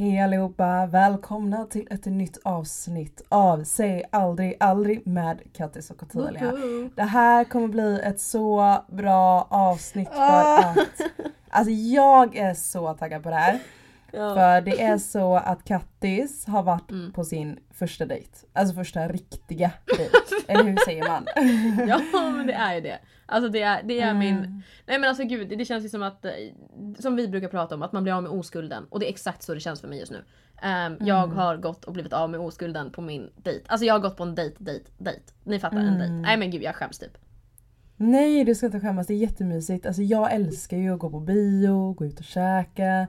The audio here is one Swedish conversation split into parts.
Hej allihopa! Välkomna till ett nytt avsnitt av Säg aldrig aldrig med Kattis och Ottilia. Det här kommer bli ett så bra avsnitt för Ah. att Alltså jag är så taggad på det här. Ja. För det är så att Kattis har varit Mm. på sin första dejt. Alltså första riktiga dejt. Eller hur säger man? ja men det är ju det. Alltså det är, det är min... Mm. Nej men alltså gud det känns ju som att, eh, som vi brukar prata om, att man blir av med oskulden. Och det är exakt så det känns för mig just nu. Jag Mm. har gått och blivit av med oskulden på min dejt. Alltså jag har gått på en dejt, dejt, dejt. Ni fattar en Mm. dejt. Nej men gud jag skäms typ. Nej du ska inte skämmas, det är jättemysigt. Alltså jag älskar ju att gå på bio, gå ut och käka.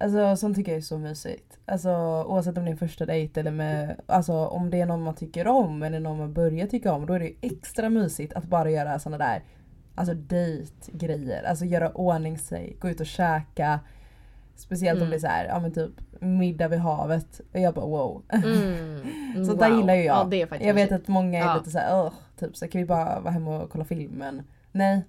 Alltså sånt tycker jag är så mysigt. Alltså oavsett om det är en första dejt eller med, alltså om det är någon man tycker om eller någon man börjar tycka om då är det ju extra mysigt att bara göra såna där Alltså dejtgrejer, alltså göra ordning sig, gå ut och käka. Speciellt om Mm. det är så här, ja men typ middag vid havet. Och jag bara wow. Mm. Sånt där gillar ju jag. Ja, jag vet att många är Ja. lite såhär, "Ugh", typ så kan vi bara vara hemma och kolla filmen. Nej.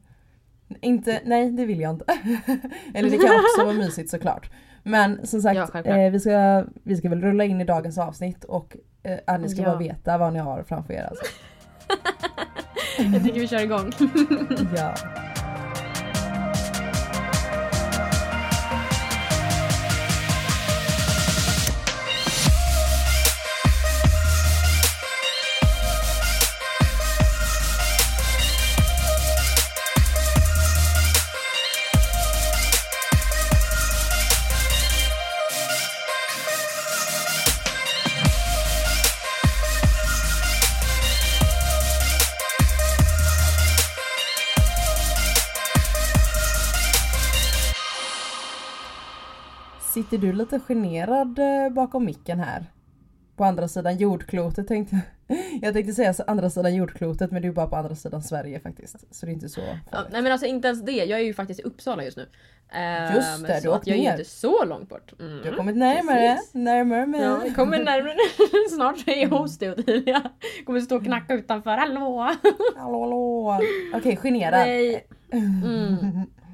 Inte, nej det vill jag inte. Eller det kan också vara mysigt såklart. Men som Ja, sagt, självklart. eh, vi, ska, vi ska väl rulla in i dagens avsnitt och eh, ja, ni ska Ja. bara veta vad ni har framför er alltså. Jag tycker vi kör igång. Ja. Sitter du lite generad eh, bakom micken här? På andra sidan jordklotet tänkte jag. tänkte säga så andra sidan jordklotet men det är bara på andra sidan Sverige faktiskt. Så det är inte så Ja, farligt. nej men alltså inte ens det, jag är ju faktiskt i Uppsala just nu. Ehm, Just det, du så har jag är ju inte så långt bort. Mm. Du har kommit närmare, Precis. närmare mig. Ja, jag kommer närmare. Snart är jag hos dig Ottilia. Kommer stå och knacka utanför. Hallå! Hallå hallå. Okej generad. Nej. Mm.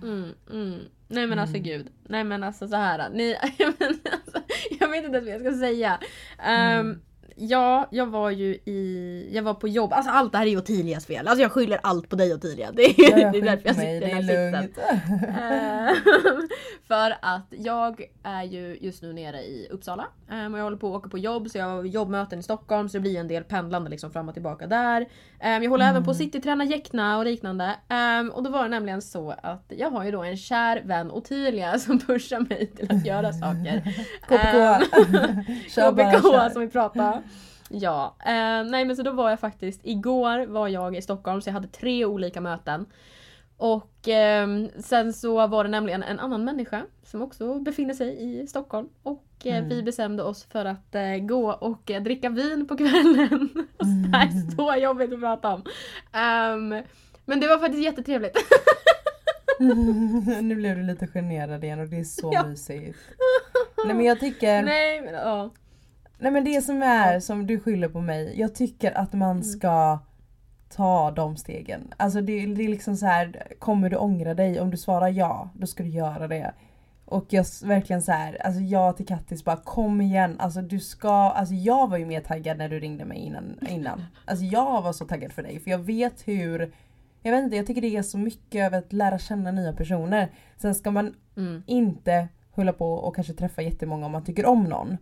Mm, mm. Nej men alltså gud. Nej men alltså så här. Ni, men alltså, jag vet inte ens vad jag ska säga. Ehm, Ja, jag var ju i... Jag var på jobb. Alltså allt det här är ju Ottilias fel. Alltså jag skyller allt på dig Ottilia. Det är, Ja, det är därför jag sitter i den är här sitsen. Ehm, för att jag är ju just nu nere i Uppsala Ehm, och jag håller på att åka på jobb så jag har jobbmöten i Stockholm så det blir en del pendlande liksom fram och tillbaka där. Ehm, jag håller även på att cityträna Jäkna och liknande. Ehm, och då var det nämligen så att jag har ju då en kär vän Ottilia som pushar mig till att göra saker. KPK. Ehm, KBK kör. som vi pratade. Ja, eh, nej men så då var jag faktiskt, igår var jag i Stockholm så jag hade tre olika möten. Och ehm, sen så var det nämligen en annan människa som också befinner sig i Stockholm. Och eh, Mm. vi bestämde oss för att eh, gå och eh, dricka vin på kvällen. Och så det här är så jobbigt att prata om. Ehm, men det var faktiskt jättetrevligt. nu blev du lite generad igen och det är så Ja. mysigt. Nej men jag tycker, nej men ja. Men det som är som du skyller på mig, jag tycker att Mm. man ska ta de stegen. Alltså det, det är liksom så här, kommer du ångra dig? Om du svarar ja, då ska du göra det. Och jag verkligen så här, alltså jag till Kattis bara kom igen, alltså du ska, alltså jag var ju mer taggad när du ringde mig innan. innan. Alltså jag var så taggad för dig för jag vet hur, jag vet inte, jag tycker det är så mycket över att lära känna nya personer. Sen ska man Mm. inte hålla på och kanske träffa jättemånga om man tycker om någon.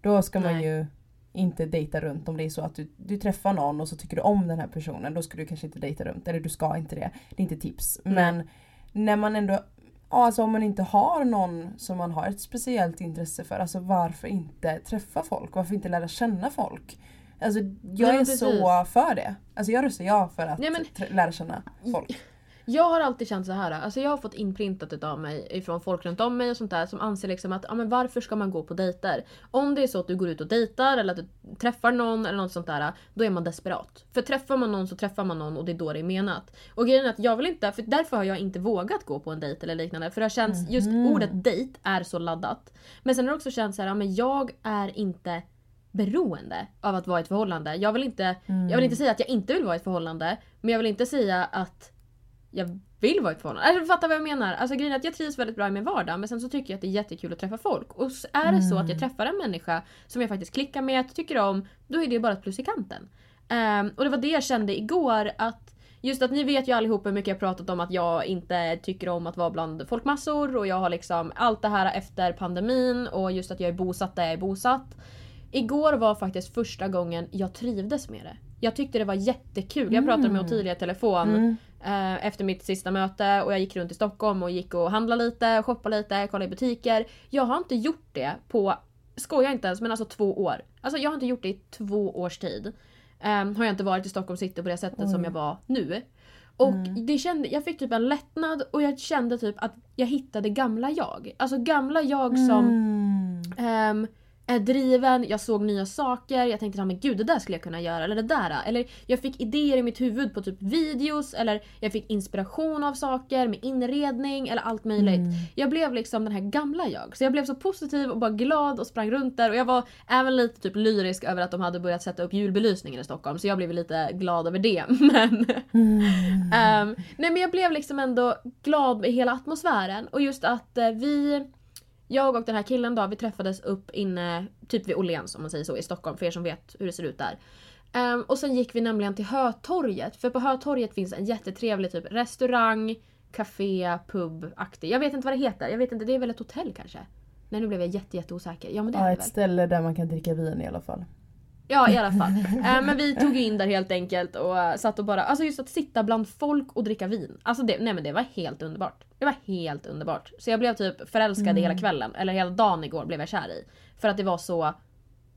Då ska man Nej. ju inte dejta runt om det är så att du, du träffar någon och så tycker du om den här personen. Då ska du kanske inte dejta runt. Eller du ska inte det. Det är inte tips. Nej. Men när man ändå Alltså om man inte har någon som man har ett speciellt intresse för. Alltså varför inte träffa folk? Varför inte lära känna folk? Alltså jag men är precis. så för det. Alltså jag röstar ja för att Nej, men- lära känna folk. Jag har alltid känt så här. Alltså jag har fått inprintat utav mig ifrån folk runt om mig och sånt där som anser liksom att ja, men varför ska man gå på dejter? Om det är så att du går ut och dejtar eller att du träffar någon eller något sånt där. Då är man desperat. För träffar man någon så träffar man någon och det är då det är menat. Och grejen är att jag vill inte, för därför har jag inte vågat gå på en dejt eller liknande. För det har känts, just Mhm. ordet dejt är så laddat. Men sen har det också känts så här, ja, men jag är inte beroende av att vara i ett förhållande. Jag vill, inte, jag vill inte säga att jag inte vill vara i ett förhållande. Men jag vill inte säga att jag vill vara ett förhållande. Alltså, fattar vad jag menar? Alltså grejen är att jag trivs väldigt bra i min vardag men sen så tycker jag att det är jättekul att träffa folk. Och är det så att jag träffar en människa som jag faktiskt klickar med, tycker om, då är det bara ett plus i kanten. Ehm, och det var det jag kände igår att Just att ni vet ju allihop hur mycket jag pratat om att jag inte tycker om att vara bland folkmassor och jag har liksom allt det här efter pandemin och just att jag är bosatt där jag är bosatt. Igår var faktiskt första gången jag trivdes med det. Jag tyckte det var jättekul. Jag pratade med Ottilia i telefon Mm. Eh, efter mitt sista möte och jag gick runt i Stockholm och gick och handlade lite, shoppade lite, kollade i butiker. Jag har inte gjort det på, skojar inte ens, men alltså två år. Alltså jag har inte gjort det i två års tid. Ehm, har jag inte varit i Stockholm city på det sättet som jag var nu. Och det kände, jag fick typ en lättnad och jag kände typ att jag hittade gamla jag. Alltså gamla jag som Mm. Ehm, är driven, jag såg nya saker, jag tänkte men gud det där skulle jag kunna göra, eller det där. Eller jag fick idéer i mitt huvud på typ videos, eller jag fick inspiration av saker med inredning eller allt möjligt. Jag blev liksom den här gamla jag. Så jag blev så positiv och bara glad och sprang runt där och jag var även lite typ lyrisk över att de hade börjat sätta upp julbelysningen i Stockholm så jag blev lite glad över det. Men Ehm, nej men jag blev liksom ändå glad med hela atmosfären och just att eh, vi jag och den här killen då, vi träffades upp inne typ vid Åhléns om man säger så i Stockholm för er som vet hur det ser ut där. Ehm, och sen gick vi nämligen till Hötorget för på Hötorget finns en jättetrevlig typ restaurang, café, pub aktig. Jag vet inte vad det heter. Jag vet inte, det är väl ett hotell kanske? Nej nu blev jag jätte, jätte osäker. Ja men det är Ja, det ett väl. ställe där man kan dricka vin i alla fall. Ja i alla fall. Eh, men vi tog in där helt enkelt och eh, satt och bara, alltså just att sitta bland folk och dricka vin. Alltså det, nej men det var helt underbart. Det var helt underbart. Så jag blev typ förälskad hela kvällen, eller hela dagen igår blev jag kär i. För att det var så,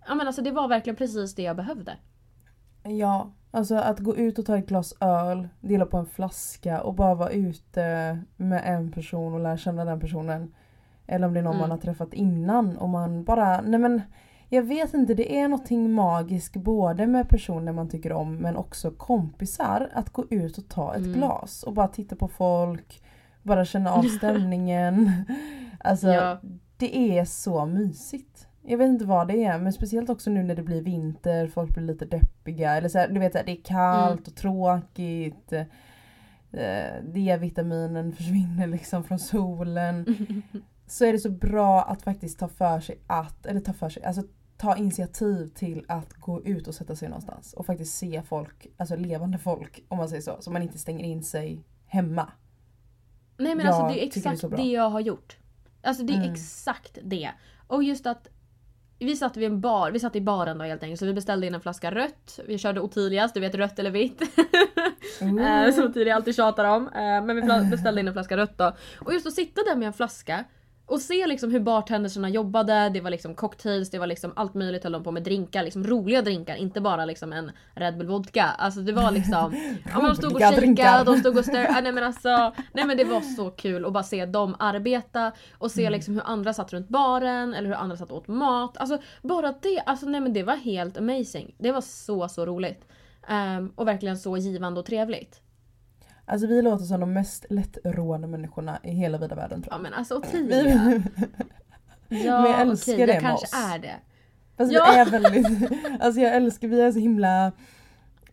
ja men alltså det var verkligen precis det jag behövde. Ja, alltså att gå ut och ta ett glas öl, dela på en flaska och bara vara ute med en person och lära känna den personen. Eller om det är någon Mm. man har träffat innan och man bara, nej men jag vet inte, det är någonting magiskt både med personer man tycker om men också kompisar. Att gå ut och ta ett Mm. glas och bara titta på folk, bara känna av stämningen. alltså Ja. det är så mysigt. Jag vet inte vad det är men speciellt också nu när det blir vinter, folk blir lite deppiga. Eller så här, du vet det är kallt Mm. och tråkigt. Eh, D-vitaminen försvinner liksom från solen. Så är det så bra att faktiskt ta för sig att, eller ta för sig, alltså ta initiativ till att gå ut och sätta sig någonstans. Och faktiskt se folk, alltså levande folk om man säger så. Så man inte stänger in sig hemma. Nej men Jag alltså det är tycker det är exakt det, jag har gjort. Alltså det är Mm. exakt det. Och just att vi satt vid en bar, vi satt i baren då helt enkelt så vi beställde in en flaska rött. Vi körde Otilias, du vet rött eller vitt. Eh, som Ottilia alltid tjatar om. Eh, men vi beställde in en flaska rött då. Och just att sitta där med en flaska och se liksom hur bartendersarna jobbade, det var liksom cocktails, det var liksom allt möjligt höll de på med drinkar, liksom roliga drinkar, inte bara liksom en Red Bull vodka. Alltså det var liksom, ja men de stod och shakade, de stod och stör, ah, nej men alltså, nej men det var så kul att bara se dem arbeta och se liksom hur andra satt runt baren eller hur andra satt och åt mat. Alltså bara det, alltså nej men det var helt amazing. Det var så så roligt. Ehm, och verkligen så givande och trevligt. Alltså vi låter som de mest lättroende människorna i hela vida världen tror Ja jag. men alltså Ottilia. Ja Men jag älskar okej, det jag med kanske oss. är det. Alltså Ja. vi är väldigt, alltså jag älskar, vi är så himla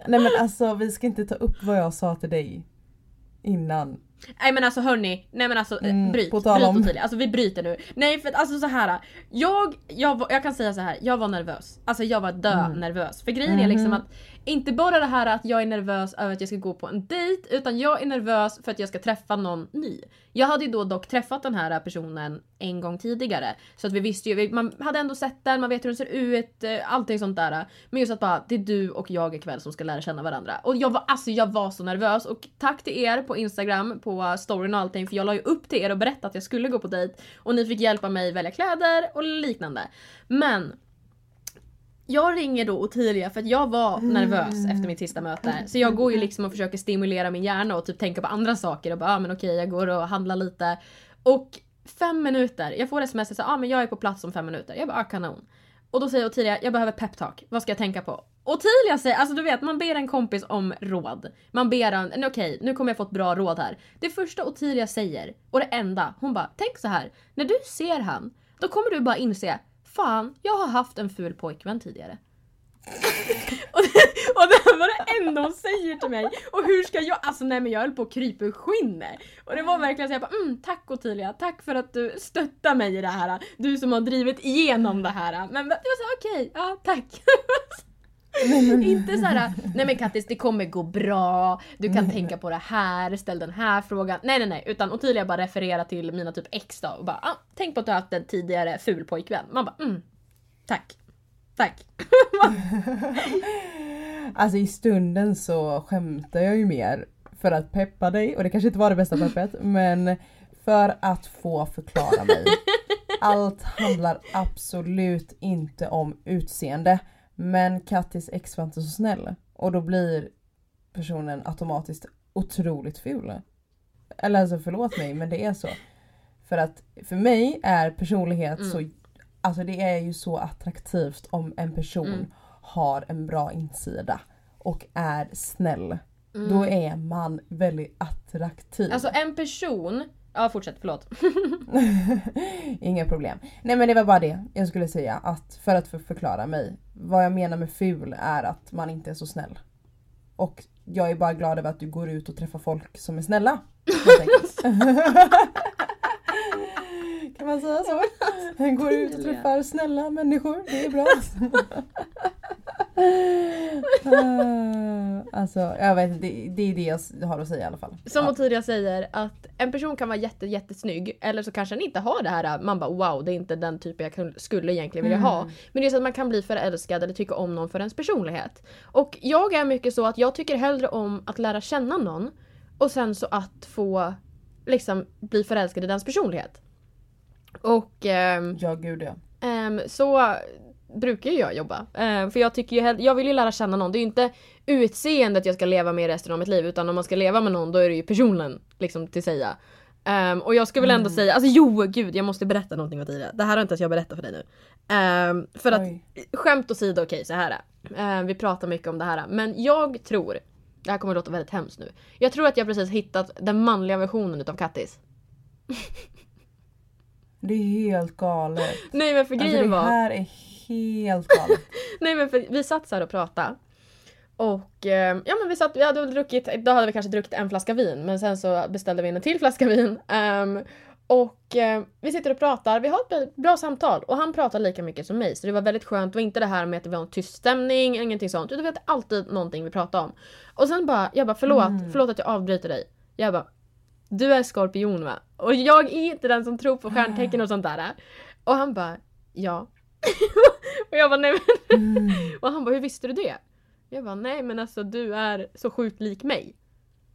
Nej men alltså vi ska inte ta upp vad jag sa till dig innan. Nej men alltså hörni, nej men alltså eh, Mm, bryt, på tal bryt om- Ottilia. Alltså vi bryter nu. Nej för att alltså så här. Jag, jag, jag kan säga så här. jag var nervös. Alltså jag var dö Mm. nervös. För grejen är liksom Mhm. att inte bara det här att jag är nervös över att jag ska gå på en dejt utan jag är nervös för att jag ska träffa någon ny. Jag hade ju då dock träffat den här personen en gång tidigare. Så att vi visste ju, man hade ändå sett den, man vet hur den ser ut, eh, allting sånt där. Men just att bara, det är du och jag ikväll som ska lära känna varandra. Och jag var, alltså jag var så nervös och tack till er på Instagram, på storyn och allting för jag la ju upp till er och berättade att jag skulle gå på dejt. Och ni fick hjälpa mig välja kläder och liknande. Men jag ringer då Ottilia för att jag var nervös efter mitt sista möte. Så jag går ju liksom och försöker stimulera min hjärna och typ tänka på andra saker och bara ah, men okej jag går och handlar lite. Och fem minuter, jag får sms så ah, men jag är på plats om fem minuter. Jag bara ah, kanon. Och då säger Ottilia jag behöver peptalk. Vad ska jag tänka på? Ottilia säger, alltså du vet man ber en kompis om råd. Man ber en, "Nej, okej nu kommer jag få ett bra råd här. Det första Ottilia säger och det enda, hon bara tänk så här. När du ser han, då kommer du bara inse Fan, jag har haft en ful pojkvän tidigare. och, det, och det var det enda hon säger till mig. Och hur ska jag, alltså nej men jag höll på att krypa ur skinnet. Och det var verkligen så jag bara mm, tack Ottilia, tack för att du stöttar mig i det här. Du som har drivit igenom det här. Men det var så okej, okay, ja tack. inte så här, nej men Kattis det kommer gå bra, du kan tänka på det här, ställ den här frågan. Nej nej nej, utan Ottilia bara refererar till mina typ ex då och bara ah, tänk på att du har haft en tidigare ful pojkvän. Man bara mm, tack. Tack. alltså i stunden så skämtar jag ju mer för att peppa dig och det kanske inte var det bästa peppet men för att få förklara mig. Allt handlar absolut inte om utseende. Men Kattis ex var inte så snäll. Och då blir personen automatiskt otroligt ful. Eller alltså förlåt mig men det är så. För att för mig är personlighet mm. så Alltså det är ju så attraktivt om en person mm. har en bra insida och är snäll. Mm. Då är man väldigt attraktiv. Alltså en person Ja fortsätt, förlåt. Inga problem. Nej men det var bara det jag skulle säga. Att för att förklara mig. Vad jag menar med ful är att man inte är så snäll. Och jag är bara glad över att du går ut och träffar folk som är snälla. kan man säga så? Han går ut och träffar snälla människor. Det är bra. alltså jag vet det, det är det jag har att säga i alla fall. Som ja. tidigare säger att en person kan vara jätte, jättesnygg eller så kanske den inte har det här man bara wow det är inte den typen jag skulle egentligen vilja mm. ha. Men det är så att man kan bli förälskad eller tycka om någon för ens personlighet. Och jag är mycket så att jag tycker hellre om att lära känna någon och sen så att få liksom bli förälskad i dens personlighet. Och... Ähm, ja gud ja. Ähm, så brukar jag jobba. Äh, för jag tycker ju jag vill ju lära känna någon. Det är ju inte utseendet jag ska leva med resten av mitt liv utan om man ska leva med någon då är det ju personen liksom till säga. Um, och jag skulle väl ändå mm. säga, alltså jo gud jag måste berätta någonting tidigare. Det här har inte ens jag berättat för dig nu. Um, för att Oj. skämt åsido, okej okay, så här. Uh, vi pratar mycket om det här. Men jag tror, det här kommer att låta väldigt hemskt nu. Jag tror att jag precis hittat den manliga versionen utav Kattis. Det är helt galet. Nej men för alltså, grejen var... det här är helt galet. Nej men för vi satt så här och pratade. Och eh, ja men vi satt, vi hade väl druckit, då hade vi kanske druckit en flaska vin men sen så beställde vi in en till flaska vin. Um, och eh, vi sitter och pratar, vi har ett bra samtal och han pratar lika mycket som mig så det var väldigt skönt och inte det här med att det var en tyst stämning, ingenting sånt. Utan vi hade alltid någonting vi pratade om. Och sen bara, jag bara förlåt, mm. förlåt att jag avbryter dig. Jag bara, du är skorpion va? Och jag är inte den som tror på stjärntecken och sånt där. Och han bara, ja. och jag bara, nej men. Mm. och han bara, hur visste du det? Jag bara, nej men alltså du är så sjukt lik mig.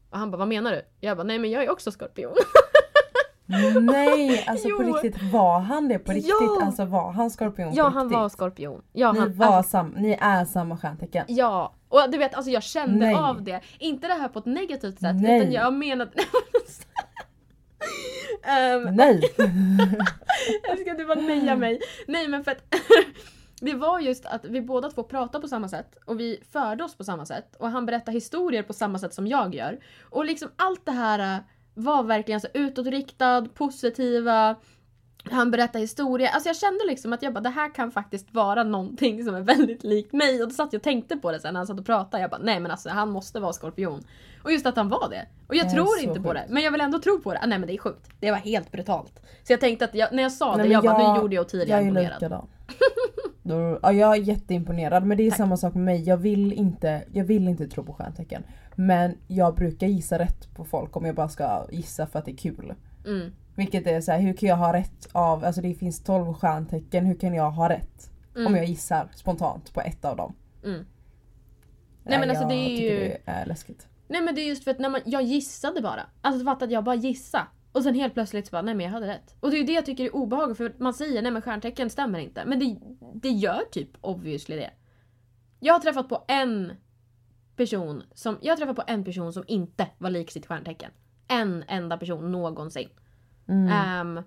Och han bara, vad menar du? Jag bara, nej men jag är också skorpion. Nej, alltså jo. på riktigt var han det? På riktigt? Ja. Alltså var han skorpion Ja han var skorpion. Ja, ni, han, var alltså, sam, ni är samma stjärntecken. Ja, och du vet alltså jag kände Nej. av det. Inte det här på ett negativt sätt Nej. utan jag menade... um, Nej! jag ska du bara neja mig. Nej men för att det var just att vi båda två pratade på samma sätt och vi förde oss på samma sätt och han berättade historier på samma sätt som jag gör. Och liksom allt det här var verkligen så utåtriktad, positiva, han berättade historia. Alltså jag kände liksom att jag bara, det här kan faktiskt vara någonting som är väldigt likt mig. Och då satt jag och tänkte på det sen när han satt och pratade. Jag bara, nej men alltså han måste vara skorpion. Och just att han var det. Och jag det tror inte på det. Men jag vill ändå tro på det. Ah, nej men det är sjukt. Det var helt brutalt. Så jag tänkte att jag, när jag sa nej, det, jag, jag bara, nu gjorde jag Ottilia imponerad. Jag är Då, ja, jag är jätteimponerad men det är Tack. samma sak med mig. Jag vill, inte, jag vill inte tro på stjärntecken. Men jag brukar gissa rätt på folk om jag bara ska gissa för att det är kul. Mm. Vilket är så här, hur kan jag ha rätt av, alltså det finns 12 stjärntecken, hur kan jag ha rätt? Mm. Om jag gissar spontant på ett av dem. Mm. Nej men alltså det är ju... det är läskigt. Nej men det är just för att när man, jag gissade bara. Alltså fatta att jag bara gissa. Och sen helt plötsligt så bara, nej men jag hade rätt. Och det är ju det jag tycker är obehagligt för man säger nej men stjärntecken stämmer inte. Men det, det gör typ obviously det. Jag har träffat på en person som, jag har träffat på en person som inte var lik sitt stjärntecken. En enda person någonsin. Mm. Um,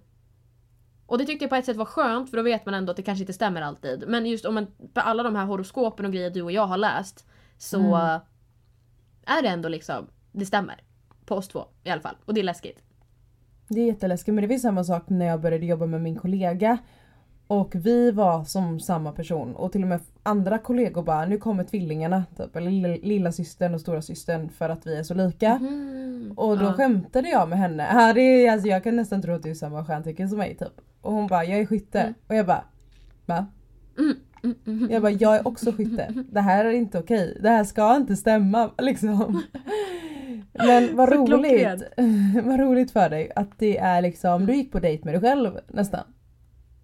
och det tyckte jag på ett sätt var skönt för då vet man ändå att det kanske inte stämmer alltid. Men just om man, på alla de här horoskopen och grejer du och jag har läst så mm. är det ändå liksom, det stämmer. På oss två i alla fall. Och det är läskigt. Det är jätteläskigt men det var samma sak när jag började jobba med min kollega. Och vi var som samma person och till och med andra kollegor bara nu kommer tvillingarna typ eller lilla, lilla systern och stora systern för att vi är så lika. Mm. Och då Ja. skämtade jag med henne. Det är, alltså, jag kan nästan tro att du är samma stjärntecken som mig typ. Och hon bara jag är skytte. Mm. Och jag bara va? Mm, mm, mm. Jag bara jag är också skytte. Det här är inte okej. Det här ska inte stämma liksom. Men vad roligt. vad roligt för dig att det är liksom, du gick på dejt med dig själv nästan.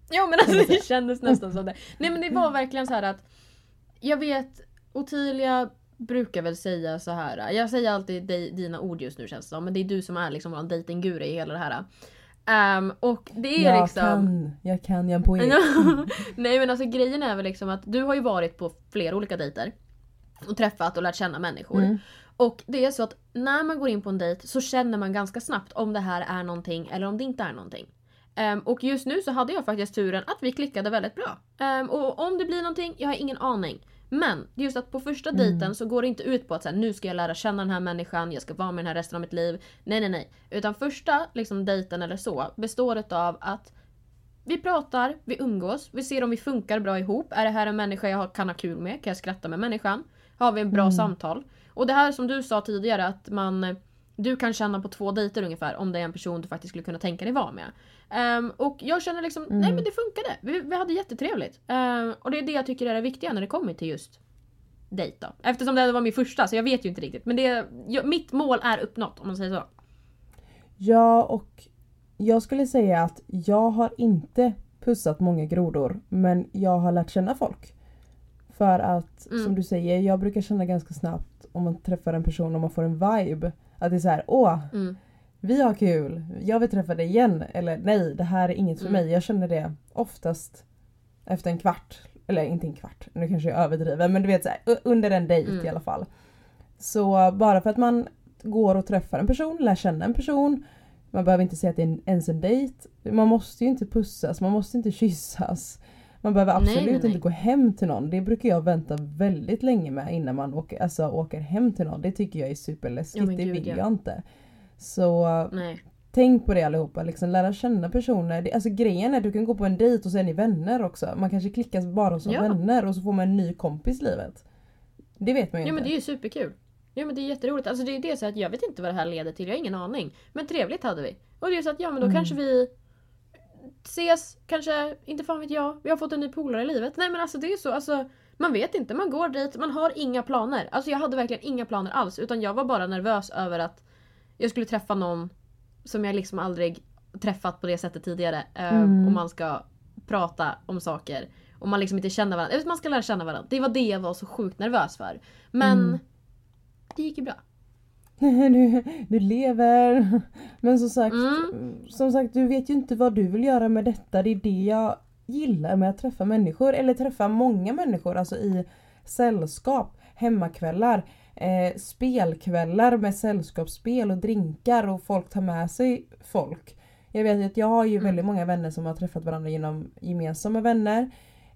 Ja men alltså det kändes nästan som det. Nej men det var verkligen så här att jag vet Ottilia brukar väl säga så här. Jag säger alltid dig, dina ord just nu känns det som. Men det är du som är liksom vår datingguru i hela det här. Ehm, och det är jag liksom... kan, jag kan, jag är en poet. Nej men alltså grejen är väl liksom att du har ju varit på flera olika dejter. Och träffat och lärt känna människor. Mm. Och det är så att när man går in på en dejt så känner man ganska snabbt om det här är någonting eller om det inte är någonting. Ehm, och just nu så hade jag faktiskt turen att vi klickade väldigt bra. Ehm, och om det blir någonting, jag har ingen aning. Men det är just att på första Mm. dejten så går det inte ut på att så här, nu ska jag lära känna den här människan, jag ska vara med den här resten av mitt liv. Nej nej nej. Utan första liksom, dejten eller så består av att vi pratar, vi umgås, vi ser om vi funkar bra ihop. Är det här en människa jag kan ha kul med? Kan jag skratta med människan? Har vi en bra Mm. samtal? Och det här som du sa tidigare att man du kan känna på två dejter ungefär om det är en person du faktiskt skulle kunna tänka dig vara med. Ehm, och jag känner liksom, nej Mm. men det funkade. Vi, vi hade jättetrevligt. Ehm, och det är det jag tycker är det viktiga när det kommer till just dejt då. Eftersom det var min första så jag vet ju inte riktigt. Men det, jag, mitt mål är uppnått om man säger så. Ja och jag skulle säga att jag har inte pussat många grodor men jag har lärt känna folk. För att Mm. som du säger, jag brukar känna ganska snabbt om man träffar en person och man får en vibe. Att det är så här, åh Mm. vi har kul, jag vill träffa dig igen. Eller nej det här är inget för Mm. mig. Jag känner det oftast efter en kvart. Eller inte en kvart, nu kanske jag överdriver men du vet så här, under en dejt Mm. i alla fall. Så bara för att man går och träffar en person, lär känna en person. Man behöver inte säga att det är en, ens en dejt. Man måste ju inte pussas, man måste inte kyssas. Man behöver Nej, absolut nej, nej. inte gå hem till någon. Det brukar jag vänta väldigt länge med innan man åker, alltså, åker hem till någon. Det tycker jag är superläskigt, Ja, men det vill ja. jag inte. Så Nej. tänk på det allihopa, liksom lära känna personer. Det, alltså grejen är att du kan gå på en dejt och så är ni vänner också. Man kanske klickas bara som Ja. vänner och så får man en ny kompis i livet. Det vet man ju Ja men inte. det är ju superkul. Ja men det är jätteroligt. Alltså det är det så att jag vet inte vad det här leder till, jag har ingen aning. Men trevligt hade vi. Och det är så att ja men då Mm. kanske vi ses, kanske, inte fan vet jag, vi har fått en ny polare i livet. Nej men alltså det är så, alltså man vet inte, man går dit, man har inga planer. Alltså jag hade verkligen inga planer alls utan jag var bara nervös över att jag skulle träffa någon som jag liksom aldrig träffat på det sättet tidigare. Eh, Mm. Och man ska prata om saker. Och man liksom inte känner varandra. Man ska lära känna varandra. Det var det jag var så sjukt nervös för. Men Mm. det gick ju bra. du, du lever. Men som sagt, Mm. som sagt, du vet ju inte vad du vill göra med detta. Det är det jag gillar med att träffa människor. Eller träffa många människor, alltså i sällskap, hemmakvällar, eh, spelkvällar med sällskapsspel och drinkar och folk tar med sig folk. Jag vet att jag har ju Mm. väldigt många vänner som har träffat varandra genom gemensamma vänner.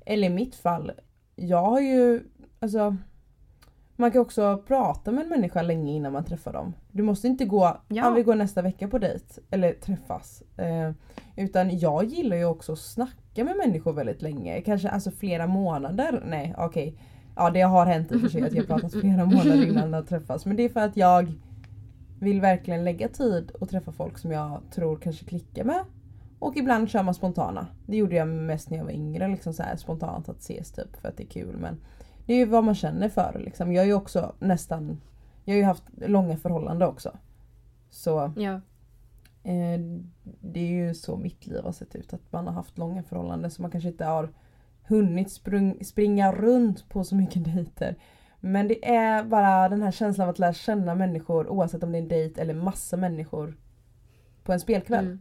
Eller i mitt fall, jag har ju, alltså man kan också prata med en människa länge innan man träffar dem. Du måste inte gå, ja. Ja. vi går nästa vecka på dejt eller träffas. Eh, utan jag gillar ju också att snacka med människor väldigt länge. Kanske alltså flera månader. Nej okej. Ja det har hänt i och för sig att jag pratat flera månader innan att träffas. Men det är för att jag vill verkligen lägga tid och träffa folk som jag tror kanske klickar med. Och ibland kör man spontana. Det gjorde jag mest när jag var yngre. Liksom så här spontant att ses typ för att det är kul. Men det är ju vad man känner för. Liksom. Jag är ju också nästan... Jag har ju haft långa förhållanden också. Så Ja. eh, det är ju så mitt liv har sett ut. Att man har haft långa förhållanden så man kanske inte har hunnit sprung, springa runt på så mycket dejter. Men det är bara den här känslan av att lära känna människor oavsett om det är en dejt eller massa människor på en spelkväll. Mm.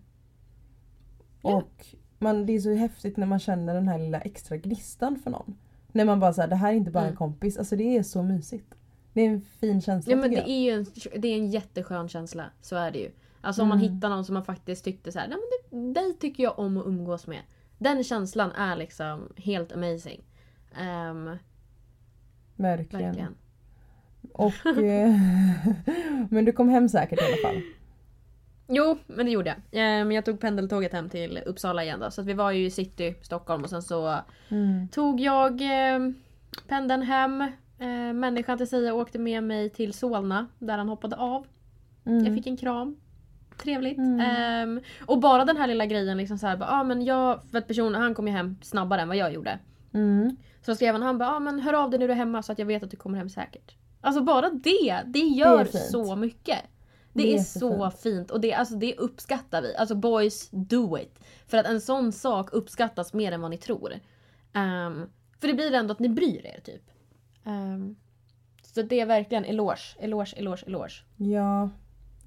Och man, det är så häftigt när man känner den här lilla extra gnistan för någon. När man bara säger det här är inte bara en Mm. kompis. Alltså det är så mysigt. Det är en fin känsla Ja men det jag. är ju en, det är en jätteskön känsla. Så är det ju. Alltså om man Mm. hittar någon som man faktiskt tyckte så här, nej men det, dig tycker jag om att umgås med. Den känslan är liksom helt amazing. Ehm, Verkligen. verkligen. Och, eh, men du kom hem säkert i alla fall. Jo, men det gjorde jag. Ehm, jag tog pendeltåget hem till Uppsala igen då. Så vi var ju i city, Stockholm och sen så Mm. tog jag... ehm, pendeln hem. Eh, människan till säga åkte med mig till Solna där han hoppade av. Mm. Jag fick en kram. Trevligt. Mm. Ehm, och bara den här lilla grejen liksom så här, bara, ah, men jag, för att personen han kom ju hem snabbare än vad jag gjorde. Mm. Så skrev han, han bara, ah, men hör av dig när du är hemma så att jag vet att du kommer hem säkert. Alltså bara det, det gör fint. så mycket. Det, Det är är så fint och det, alltså, det uppskattar vi. Alltså boys, do it. För att en sån sak uppskattas mer än vad ni tror. Ehm, för det blir ändå att ni bryr er typ. Ehm, så det är verkligen eloge, eloge, eloge, eloge. Ja.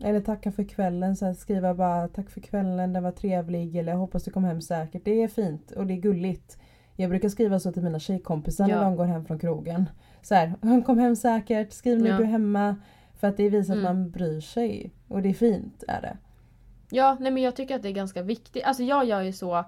Eller tacka för kvällen, så skriva bara tack för kvällen, den var trevlig eller jag hoppas du kom hem säkert. Det är fint och det är gulligt. Jag brukar skriva så till mina tjejkompisar Ja. när de går hem från krogen. Så här, "Hon kom hem säkert, skriv när Ja. du är hemma. För att det visar Mm. att man bryr sig. Och det är fint är det. Ja, nej men jag tycker att det är ganska viktigt. Alltså jag gör ju så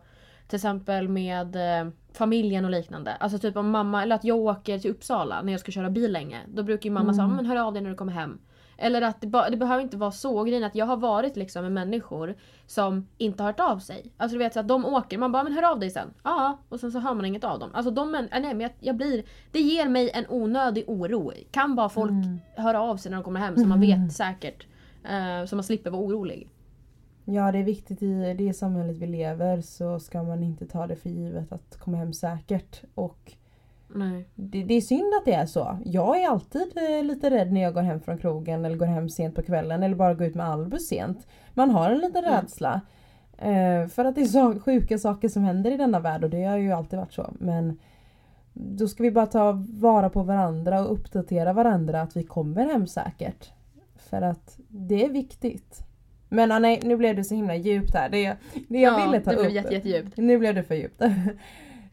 till exempel med eh, familjen och liknande. Alltså typ om mamma, eller att jag åker till Uppsala när jag ska köra bil länge. Då brukar ju mamma säga Mm. men hör av dig när du kommer hem. Eller att det, det behöver inte vara så. Grejen att jag har varit liksom med människor som inte har hört av sig. Alltså du vet så att de åker, man bara men hör av dig sen. Ja, och sen så hör man inget av dem. Alltså de män, äh, nej men jag, jag blir, det ger mig en onödig oro. Kan bara folk Mm. höra av sig när de kommer hem så man vet säkert. Eh, så man slipper vara orolig. Ja det är viktigt i det samhället vi lever så ska man inte ta det för givet att komma hem säkert. Och Nej. det, det är synd att det är så. Jag är alltid eh, lite rädd när jag går hem från krogen eller går hem sent på kvällen eller bara går ut med Albus sent. Man har en liten Mm. rädsla. Eh, för att det är så sjuka saker som händer i denna värld och det har ju alltid varit så. Men då ska vi bara ta vara på varandra och uppdatera varandra att vi kommer hem säkert. För att det är viktigt. Men ah, nej, nu blev det så himla djupt här. Det, det jag ja, ville ta det upp. blev jätte, jättedjupt. Nu blev det för djupt.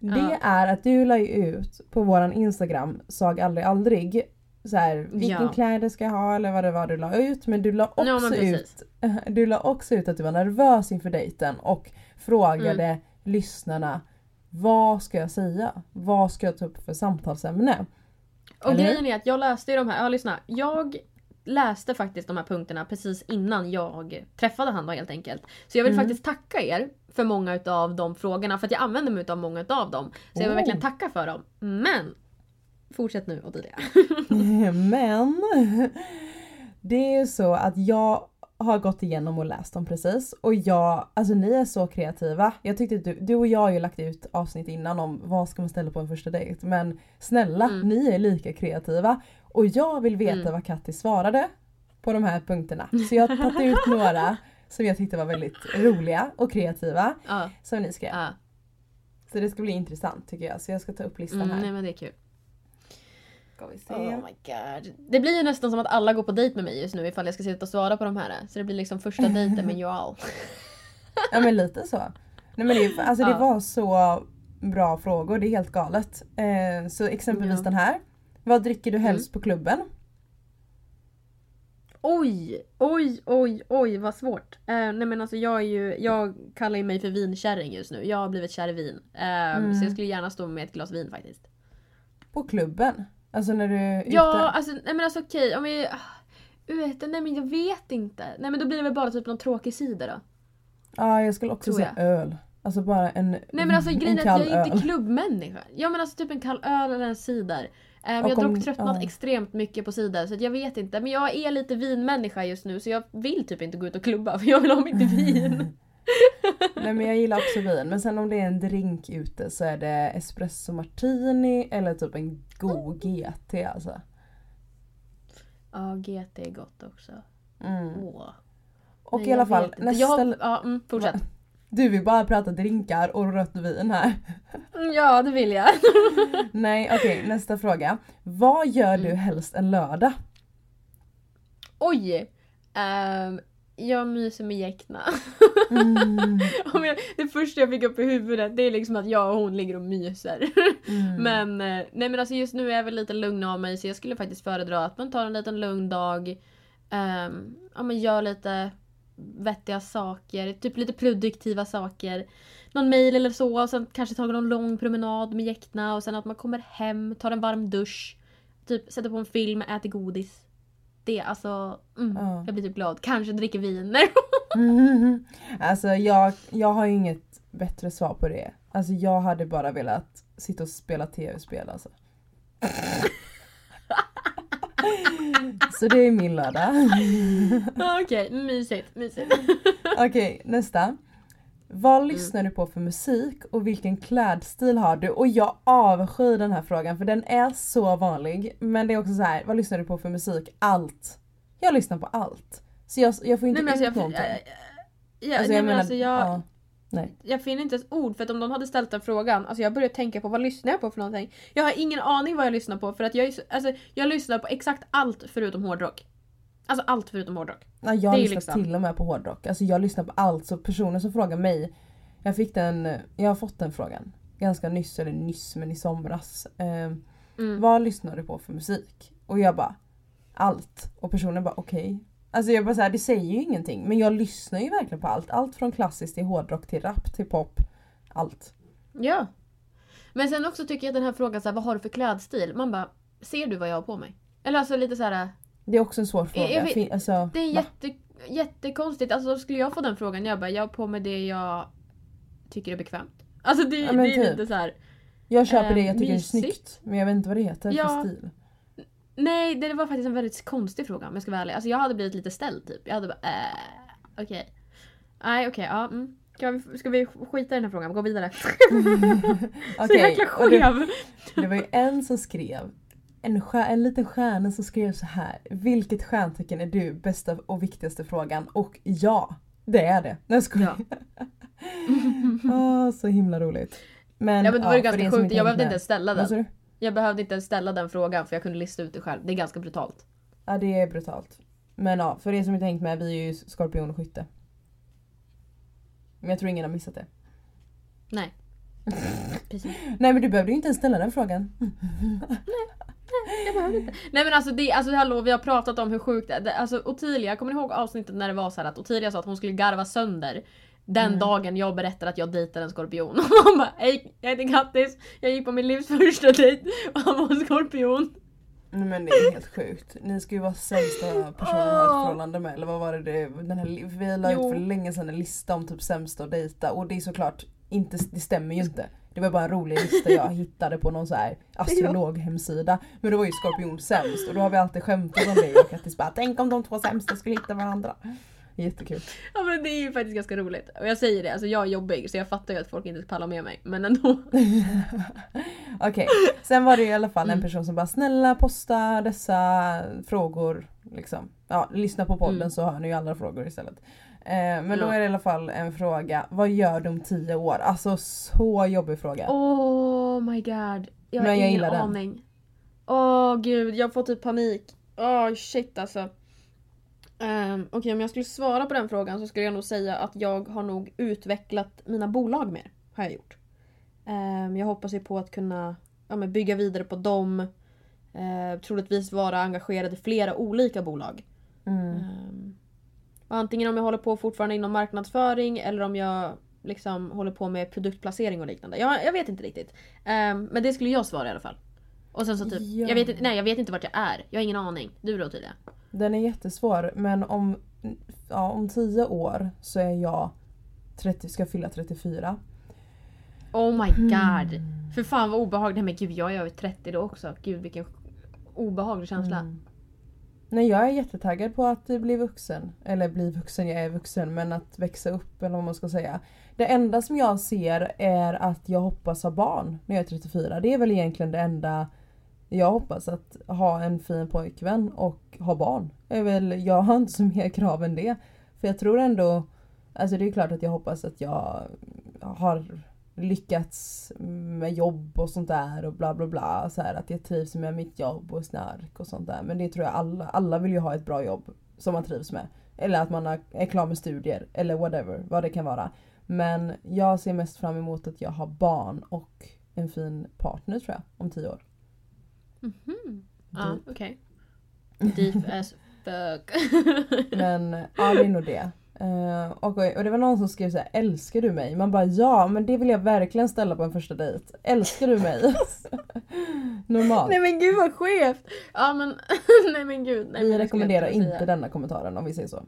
Det är att du la ju ut på våran Instagram, sag aldrig aldrig. Så här, vilken Ja. kläder ska jag ha eller vad det var du la ut. Men du la också, Ja, ut, du la också ut att du var nervös inför dejten och frågade Mm. lyssnarna vad ska jag säga? Vad ska jag ta upp för samtalsämne? Och Eller grejen är att jag läste ju de här, ja lyssna. Jag läste faktiskt de här punkterna precis innan jag träffade han då helt enkelt. Så jag vill Mm. faktiskt tacka er för många utav de frågorna för att jag använder mig av många utav dem. Så jag vill Oh. verkligen tacka för dem. Men! Fortsätt nu Odilia. Men det är ju så att jag har gått igenom och läst dem precis och jag, alltså ni är så kreativa. Jag tyckte du, du och jag har ju lagt ut avsnitt innan om vad ska man ställa på en första dejt men snälla Mm. ni är lika kreativa och jag vill veta Mm. vad Katti svarade på de här punkterna. Så jag har tagit ut några som jag tyckte var väldigt roliga och kreativa Ja, som ni skrev. ja. Så det ska bli intressant tycker jag så jag ska ta upp listan Mm, här. nej men det är kul. Ska vi se. Oh my god. Det blir ju nästan som att alla går på dejt med mig just nu ifall jag ska sitta och svara på de här. Så det blir liksom första dejten med Joel. Ja men lite så. Nej men det, alltså det Ja. var så bra frågor, det är helt galet. Eh, så exempelvis Ja. Den här. Vad dricker du helst på klubben? Oj, oj, oj, oj vad svårt. Eh, nej men alltså jag är ju, jag kallar ju mig för vinkärring just nu. Jag har blivit kär i vin. Eh, Mm. Så jag skulle gärna stå med ett glas vin faktiskt. På klubben? Alltså när du är Ja, ute? alltså nej men alltså okej om vi... ah, Ute? Nej men jag vet inte. Nej men då blir det väl bara typ någon tråkig sida då. Ja jag skulle också säga öl. Alltså bara en Nej men alltså en grejen är att kall jag är inte öl. klubbmänniska. Ja men alltså typ en kall öl eller en cider. Eh, men jag har dock tröttnat ja. extremt mycket på cider så jag vet inte. Men jag är lite vinmänniska just nu så jag vill typ inte gå ut och klubba för jag vill ha mitt vin. Nej men jag gillar också vin. Men sen om det är en drink ute så är det espresso martini eller typ en god GT alltså. Ja GT är gott också. Mm. Åh. Och Nej, i alla fall nästa... Jag, ja, mm, fortsätt. Du vill bara prata drinkar och rött vin här. Mm, Ja det vill jag. Nej okej nästa fråga. Vad gör du Mm. helst en lördag? Oj! Ehm, jag myser med Jäkna. Mm. Det första jag fick upp i huvudet det är liksom att jag och hon ligger och myser. Mm. Men, eh, nej men alltså just nu är jag väl lite lugn av mig så jag skulle faktiskt föredra att man tar en liten lugn dag. Um, ja men gör lite vettiga saker, typ lite produktiva saker. Någon mail eller så och sen kanske tar någon lång promenad med jäkna och sen att man kommer hem, tar en varm dusch. Typ sätter på en film, äter godis. Det alltså, mm, Ja. jag blir typ glad. Kanske dricker vin. Mhm. Alltså jag, jag har ju inget bättre svar på det. Alltså jag hade bara velat sitta och spela tv-spel alltså. Så det är min lördag. Okej, mysigt, mysigt. Okej, nästa. Vad lyssnar du på för musik och vilken klädstil har du? Och jag avskyr den här frågan för den är så vanlig. Men det är också så här, vad lyssnar du på för musik? Allt. Jag lyssnar på allt. Så jag, jag får inte Nej men alltså ut jag, någonting. äh, ja, nej, men alltså jag, ja, nej. jag finner inte ens ord för att om de hade ställt den frågan, alltså jag började tänka på vad lyssnar jag på för någonting? Jag har ingen aning vad jag lyssnar på för att jag, alltså, jag lyssnar på exakt allt förutom hårdrock. Alltså allt förutom hårdrock. Ja, jag lyssnar liksom- till och med på hårdrock. Alltså jag lyssnar på allt. Så personer som frågar mig, jag fick den, jag har fått den frågan ganska nyss, eller nyss men i somras. Eh, Mm. Vad lyssnar du på för musik? Och jag bara allt. Och personen bara okej. Alltså jag bara såhär, det säger ju ingenting. Men jag lyssnar ju verkligen på allt. Allt från klassiskt till hårdrock till rap till pop. Allt. Ja. Men sen också tycker jag att den här frågan, så här, vad har du för klädstil? Man bara, ser du vad jag har på mig? Eller alltså lite så här. Det är också en svår Jag- jag fråga. vet- alltså, Det är va? jätte, jättekonstigt. Alltså skulle jag få den frågan, jag bara, jag har på mig det jag tycker är bekvämt. Alltså det, Ja, det är typ. lite så här. Jag köper det eh, jag tycker mysigt. är snyggt. Men jag vet inte vad det heter Ja. för stil. Nej, det var faktiskt en väldigt konstig fråga om jag ska vara ärlig. Alltså jag hade blivit lite ställd typ. Jag hade bara äh, okej. Nej okej, ja. Mm. Ska, vi, ska vi skita i den här frågan? Gå vidare. Så Okej, jäkla och det, skev! det var ju en som skrev en, stjär, en liten stjärna som skrev så här. Vilket stjärntecken är du? Bästa och viktigaste frågan. Och ja, det är det. Nej jag. Ja. Åh, så himla roligt. Men, Ja men det var er ganska sjukt, jag behövde inte ställa den. Jag behövde inte ens ställa den frågan för jag kunde lista ut det själv. Det är ganska brutalt. Ja det är brutalt. Men ja, för er som inte hängt med, vi är ju skorpion och skytte. Men jag tror ingen har missat det. Nej. Precis. Nej men du behövde ju inte ens ställa den frågan. Jag behövde inte. Nej men alltså det, alltså hallå vi har pratat om hur sjukt det är. Alltså Ottilia, kommer ni ihåg avsnittet när det var så här att Ottilia sa att hon skulle garva sönder den Mm. dagen jag berättade att jag dejtade en skorpion. Och han bara hej jag heter Kattis, jag gick på min livs första dejt och han var en skorpion. Nej men det är helt sjukt. Ni ska ju vara sämsta personen att ha ett förhållande med. Eller vad var det? det den här, vi la ut för länge sedan en lista om typ sämsta att dejta. Och det är såklart inte, det stämmer ju inte. Det var bara en rolig lista jag hittade på någon så här astrologhemsida. Men då var ju skorpion sämst och då har vi alltid skämtat om det och Kattis bara tänk om de två sämsta skulle hitta varandra. Jättekul. Ja men det är ju faktiskt ganska roligt. Och jag säger det, alltså jag är jobbig så jag fattar ju att folk inte pallar med mig. Men ändå. Okej, sen var det i alla fall en Mm. person som bara snälla posta dessa frågor. Liksom. Ja, lyssna på podden Mm. så hör ni ju alla frågor istället. Eh, men då Ja. är det i alla fall en fråga, vad gör du om tio år? Alltså så jobbig fråga. Oh my god. Jag har Men jag ingen gillar aning. Åh gud, jag får typ panik. Åh shit alltså. Um, Okej om jag skulle svara på den frågan så skulle jag nog säga att jag har nog utvecklat mina bolag mer. Har jag gjort. Ehm, jag hoppas ju på att kunna ja, men bygga vidare på dem. Uh, troligtvis vara engagerad i flera olika bolag. Mm. Och antingen om jag håller på fortfarande inom marknadsföring eller om jag liksom håller på med produktplacering och liknande. Jag, jag vet inte riktigt. Ehm, men det skulle jag svara i alla fall. Och sen så typ, Ja. jag, vet, inte- nej, jag vet inte vart jag är. Jag har ingen aning. Du då tydligen? Den är jättesvår men om, ja, om tio år så är jag 30, ska fylla 34. Oh my god. Mm. För fan vad obehagligt. Nej men gud jag är över 30 då också. Gud vilken obehaglig känsla. Mm. Nej jag är jättetaggad på att bli vuxen. Eller bli vuxen, jag är vuxen men att växa upp eller vad man ska säga. Det enda som jag ser är att jag hoppas ha barn när jag är 34. Det är väl egentligen det enda jag hoppas att ha en fin pojkvän och ha barn. Jag, väl, jag har inte så mer krav än det. För jag tror ändå, alltså det är klart att jag hoppas att jag har lyckats med jobb och sånt där och bla bla bla. Så här, att jag trivs med mitt jobb och snark och sånt där. Men det tror jag alla, alla vill ju ha ett bra jobb som man trivs med. Eller att man är är klar med studier eller whatever, vad det kan vara. Men jag ser mest fram emot att jag har barn och en fin partner tror jag om tio år. Mhm. Ja okej. Deep as fuck. Men ja det är nog det. Eh, och, och det var någon som skrev så här: älskar du mig? Man bara ja men det vill jag verkligen ställa på en första dejt. Älskar du mig? Normalt. nej men gud vad skevt. Ja men nej men gud. Nej, men Vi ska rekommenderar inte inte denna kommentaren om vi säger så.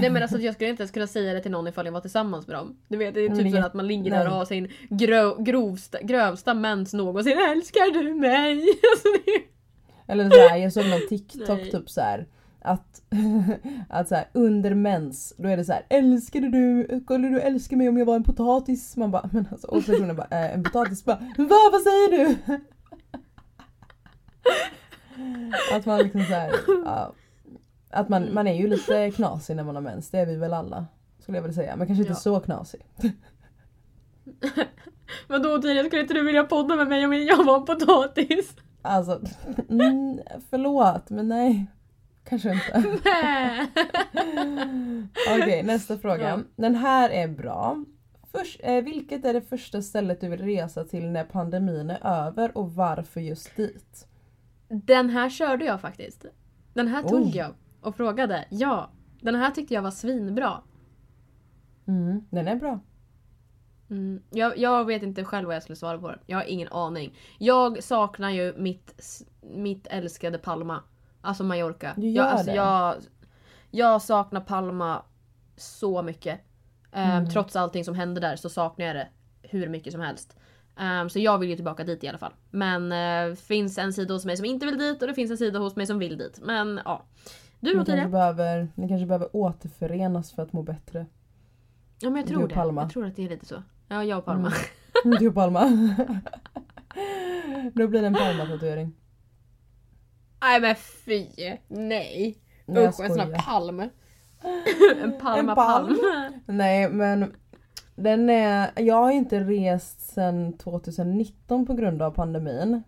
Nej men alltså jag skulle inte ens kunna säga det till någon ifall jag var tillsammans med dem. Du vet det är typ det- så att man ligger där och har sin grö, grovsta, grövsta mens någonsin. Älskar du mig? Alltså, det. Eller såhär, jag såg någon TikTok Nej. typ så här att, att så här, under mens, då är det så här älskade du, skulle du älska mig om jag var en potatis? Man bara, men alltså, och personen bara, äh, en potatis bara, va vad säger du? Att man liksom så här, ja, att man, man är ju lite knasig när man har mens, det är vi väl alla. Skulle jag vilja säga, men kanske inte Ja. så knasig. Vadå Tina, skulle inte du vilja podda med mig om jag var en potatis? Alltså, mm, förlåt men nej. Kanske inte. Okej, nästa fråga. Ja. Den här är bra. Först, eh, vilket är det första stället du vill resa till när pandemin är över och varför just dit? Den här körde jag faktiskt. Den här tog Oj. jag och frågade. Ja, den här tyckte jag var svinbra. Mm, den är bra. Mm, jag, jag vet inte själv vad jag skulle svara på den. Jag har ingen aning. Jag saknar ju mitt, mitt älskade Palma. Alltså Mallorca. Du gör jag, alltså, det? jag, jag saknar Palma så mycket. Ehm, Mm. Trots allting som hände där så saknar jag det hur mycket som helst. Ehm, så jag vill ju tillbaka dit i alla fall. Men det finns en sida hos mig som inte vill dit och det finns en sida hos mig som vill dit. Men ja. Du då Tina? behöver, ni kanske behöver återförenas för att må bättre. Ja men jag tror det. Palma. Jag tror att det är lite så. Ja, jag och Palma. Mm. Du och Palma. Då blir det en Palma-tatuering. Nej men fy! Nej! Usch en sån här palm. en palma En palm. palm. Nej men den är, jag har inte rest sedan 2019 på grund av pandemin.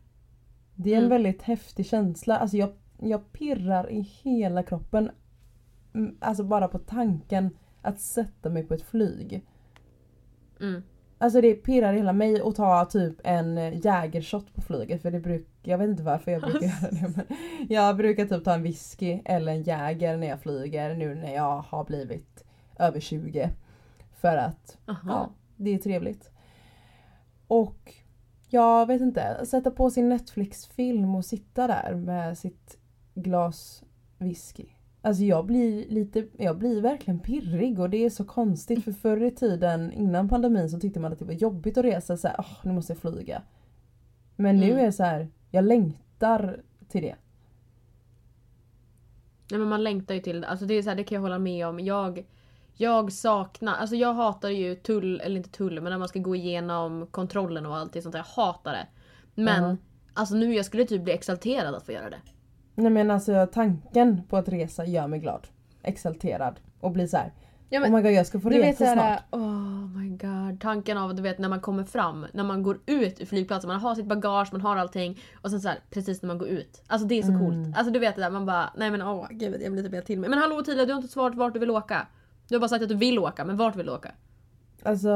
Det är en Mm. väldigt häftig känsla. Alltså jag, jag pirrar i hela kroppen. Mm, Alltså bara på tanken att sätta mig på ett flyg. Mm. Alltså det pirrar i hela mig att ta typ en eh, jägershot på flyget för det brukar, jag vet inte varför jag brukar göra det men jag brukar typ ta en whisky eller en jäger när jag flyger nu när jag har blivit över 20. För att Aha. ja, det är trevligt. Och jag vet inte, sätta på sin Netflix-film och sitta där med sitt glas whisky. Alltså jag blir lite, jag blir verkligen pirrig och det är så konstigt för förr i tiden innan pandemin så tyckte man att det var jobbigt att resa så här, "Åh, nu måste jag flyga. Men nu Mm. är det så här, jag längtar till det. Nej men man längtar ju till det. Alltså det är så här, det kan jag hålla med om. Jag, jag saknar, alltså jag hatar ju tull, eller inte tull, men när man ska gå igenom kontrollen och allt det sånt där. Jag hatar det. Men Ja. alltså nu jag skulle typ bli exalterad att få göra det. Nej men alltså tanken på att resa gör mig glad. Exalterad. Och blir så här. Ja, oh my god jag ska få vet resa såhär, snart. oh my god. Tanken av du vet när man kommer fram, när man går ut ur flygplatsen, man har sitt bagage, man har allting. Och sen så här, precis när man går ut. Alltså det är så Mm. coolt. Alltså du vet det där, man bara, nej men åh gud jag blir lite helt till mig. Men hallå Tila, du har inte svarat vart du vill åka. Du har bara sagt att du vill åka, men vart vill du åka? Alltså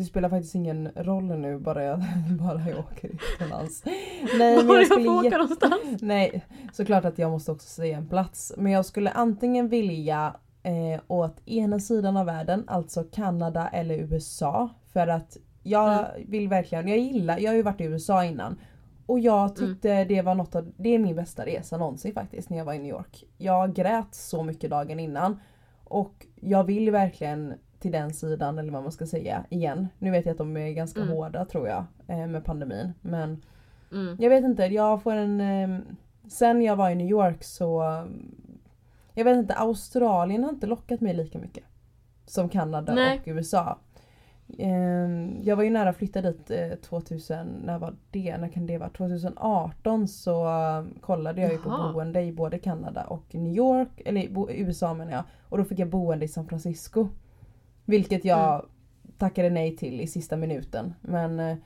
det spelar faktiskt ingen roll nu bara jag, bara jag åker utomlands. Nej men Var jag jag får skulle åka någonstans? Nej, såklart att jag måste också säga en plats. Men jag skulle antingen vilja eh, åt ena sidan av världen, alltså Kanada eller USA. För att jag Mm. vill verkligen, jag gillar, jag har ju varit i USA innan. Och jag tyckte det var något av, det är min bästa resa någonsin faktiskt när jag var i New York. Jag grät så mycket dagen innan. Och jag vill verkligen till den sidan eller vad man ska säga igen. Nu vet jag att de är ganska Mm. hårda tror jag eh, med pandemin. Men Mm. jag vet inte, jag får en... ehm, sen jag var i New York så... ehm, Jag vet inte, Australien har inte lockat mig lika mycket. Som Kanada Nej. och USA. Ehm, Jag var ju nära att flytta dit eh, 2000, när var det? När kan det vara? 2018 så eh, kollade jag ju på boende i både Kanada och New York, eller USA menar jag. Och då fick jag boende i San Francisco. Vilket jag Mm. tackade nej till i sista minuten. Men eh,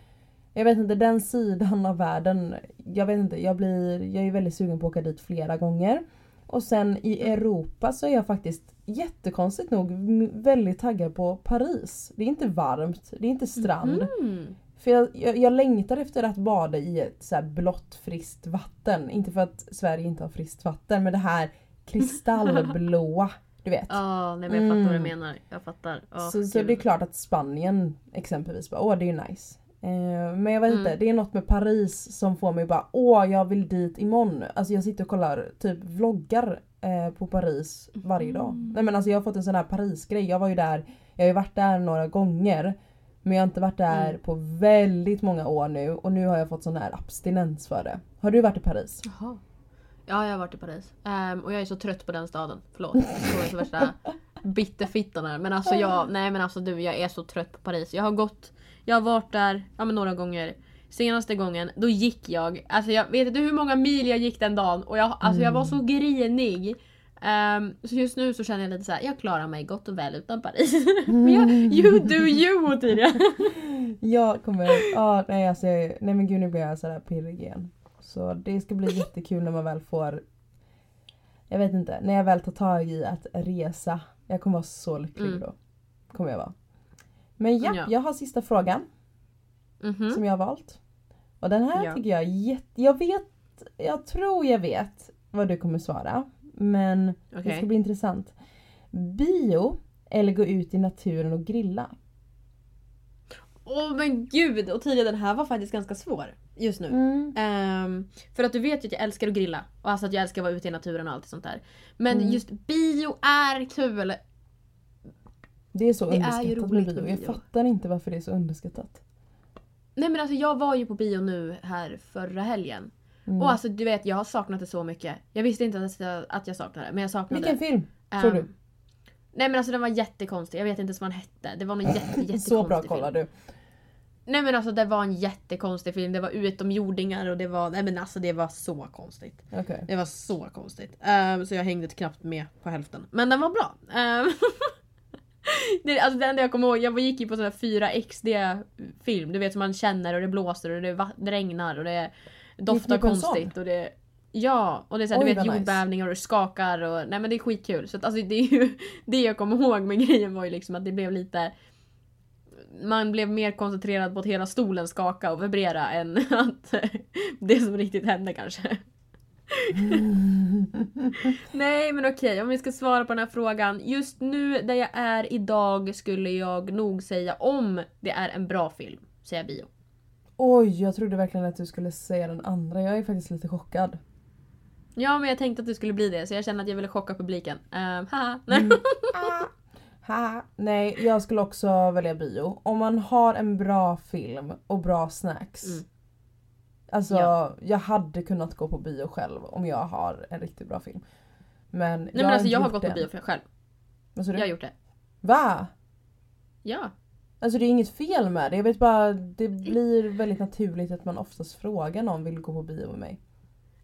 jag vet inte, den sidan av världen. Jag vet inte, jag blir, jag är väldigt sugen på att åka dit flera gånger. Och sen i Europa så är jag faktiskt jättekonstigt nog väldigt taggad på Paris. Det är inte varmt, det är inte strand. Mm. För jag, jag, jag längtar efter att bada i ett så här blått friskt vatten. Inte för att Sverige inte har friskt vatten men det här kristallblåa. Du vet. Ja, nej men jag fattar vad du Mm. menar. Jag fattar. Ja, så, så det är klart att Spanien exempelvis bara, åh det är ju nice. Eh, men jag vet Mm. inte, det är något med Paris som får mig bara, åh jag vill dit imorgon. Alltså jag sitter och kollar typ vloggar eh, på Paris varje dag. Mm. Nej men alltså jag har fått en sån här Paris-grej. Jag var ju där, jag har ju varit där några gånger. Men jag har inte varit där Mm. på väldigt många år nu och nu har jag fått sån här abstinens för det. Har du varit i Paris? Jaha. Ja, jag har varit i Paris. Ehm, och jag är så trött på den staden. Förlåt. Jag är så värsta bitterfittan här. Men alltså jag, nej men alltså du, jag är så trött på Paris. Jag har gått, jag har varit där ja, men några gånger. Senaste gången, då gick jag, alltså jag vet inte hur många mil jag gick den dagen och jag, alltså jag var så grinig. Ehm, så just nu så känner jag lite så här, jag klarar mig gott och väl utan Paris. men jag, you do you Ottilia. Jag kommer, ja nej alltså, nej men gud nu blir jag sådär pirrig igen. Så det ska bli jättekul när man väl får, jag vet inte, när jag väl tar tag i att resa. Jag kommer vara så lycklig Mm. då. Kommer jag vara. Men ja, Ja. jag har sista frågan Mhm. som jag har valt. Och den här Ja. tycker jag är jätte, jag vet, jag tror jag vet vad du kommer svara. Men det Okej. ska bli intressant. Bio eller gå ut i naturen och grilla? Åh men gud! Och tidigare den här var faktiskt ganska svår just nu. Mm. Ehm, för att du vet ju att jag älskar att grilla. Och alltså att jag älskar att vara ute i naturen och allt sånt där. Men Mm. just bio är kul. Det är så Det är ju underskattat med roligt bio. Jag fattar inte varför det är så underskattat. Nej men alltså jag var ju på bio nu här förra helgen. Mm. Och alltså du vet jag har saknat det så mycket. Jag visste inte att jag, att jag saknade det men jag saknade Vilken det. film tror Ehm, du? Nej men alltså den var jättekonstig. Jag vet inte ens vad den hette. Det var någon jätte, jättekonstig Så bra film. kollar du. Nej men alltså det var en jättekonstig film. Det var utomjordingar och det var... Nej men alltså det var så konstigt. Okej. Det var så konstigt. Ehm, så jag hängde knappt med på hälften. Men den var bra. Ehm, det, alltså det enda jag kommer ihåg, jag gick ju på sån här 4XD film. Du vet som man känner och det blåser och det, det regnar och det doftar konstigt. Och det, ja, och det är så här, du vet jordbävningar och det skakar och nej men det är skitkul. Så att, alltså, det är ju det jag kommer ihåg med grejen var ju liksom att det blev lite man blev mer koncentrerad på att hela stolen skaka och vibrera än att det som riktigt hände kanske. Nej men okej, om vi ska svara på den här frågan. Just nu där jag är idag skulle jag nog säga om det är en bra film, säga bio. Oj, jag trodde verkligen att du skulle säga den andra. Jag är faktiskt lite chockad. Ja men jag tänkte att det skulle bli det så jag kände att jag ville chocka publiken. Um, haha. Nej. Mm. Ha. Nej, jag skulle också välja bio. Om man har en bra film och bra snacks. Mm. Alltså, Ja. jag hade kunnat gå på bio själv om jag har en riktigt bra film. Men Nej men alltså jag har gått på bio för själv. Vad sa du? Jag har gjort det. Va? Ja. Alltså det är inget fel med det. Jag vet bara, det blir väldigt naturligt att man oftast frågar någon vill gå på bio med mig.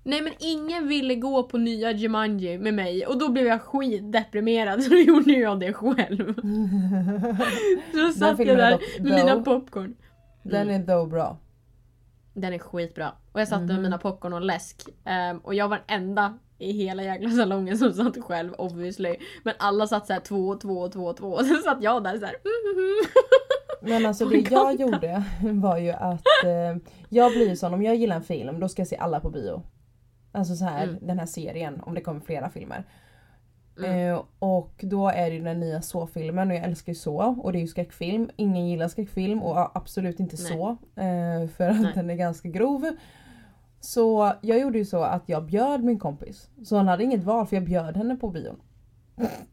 Nej men ingen ville gå på nya Jumanji med mig och då blev jag skitdeprimerad så då gjorde jag det själv. Så då satt jag där dock med mina popcorn. Den är though bra. Den är skitbra. Och jag satt med Mhm. mina popcorn och läsk. Ehm, och jag var den enda i hela jäkla salongen som satt själv obviously. Men alla satt såhär två, två, två, två. Och sen satt jag där såhär. Men alltså det jag gjorde var ju att eh, jag blir sån, om jag gillar en film då ska jag se alla på bio. Alltså så här, Mm. den här serien, om det kommer flera filmer. Mm. Eh, och då är det den nya så-filmen och jag älskar ju så och det är ju skräckfilm. Ingen gillar skräckfilm och absolut inte Nej. så. Eh, för att Nej. den är ganska grov. Så jag gjorde ju så att jag bjöd min kompis. Så hon hade inget val för jag bjöd henne på bion.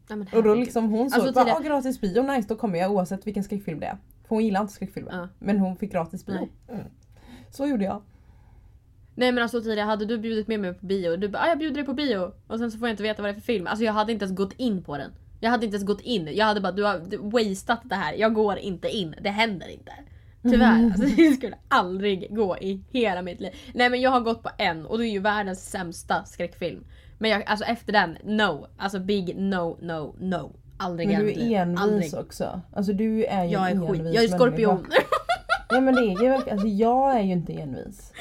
Men Och då liksom hon såg Alltså, bara, gratis bio, nice då kommer jag oavsett vilken skräckfilm det är. För hon gillar inte skräckfilmer. Ja. Men hon fick gratis bio. Nej. Mm. Så gjorde jag. Nej men alltså tidigare hade du bjudit med mig på bio du bara ah, jag bjuder dig på bio och sen så får jag inte veta vad det är för film. Alltså jag hade inte ens gått in på den. Jag hade inte ens gått in. Jag hade bara du har du wasteat det här. Jag går inte in. Det händer inte. Tyvärr. Alltså, det skulle aldrig gå i hela mitt liv. Nej men jag har gått på en och det är ju världens sämsta skräckfilm. Men jag, alltså efter den, no. Alltså big no, no, no. Aldrig Men du är envis Aldrig. också. Alltså du är ju Jag är envis Jag är skorpion. Ja men det är ju verkligen, alltså jag är ju inte envis.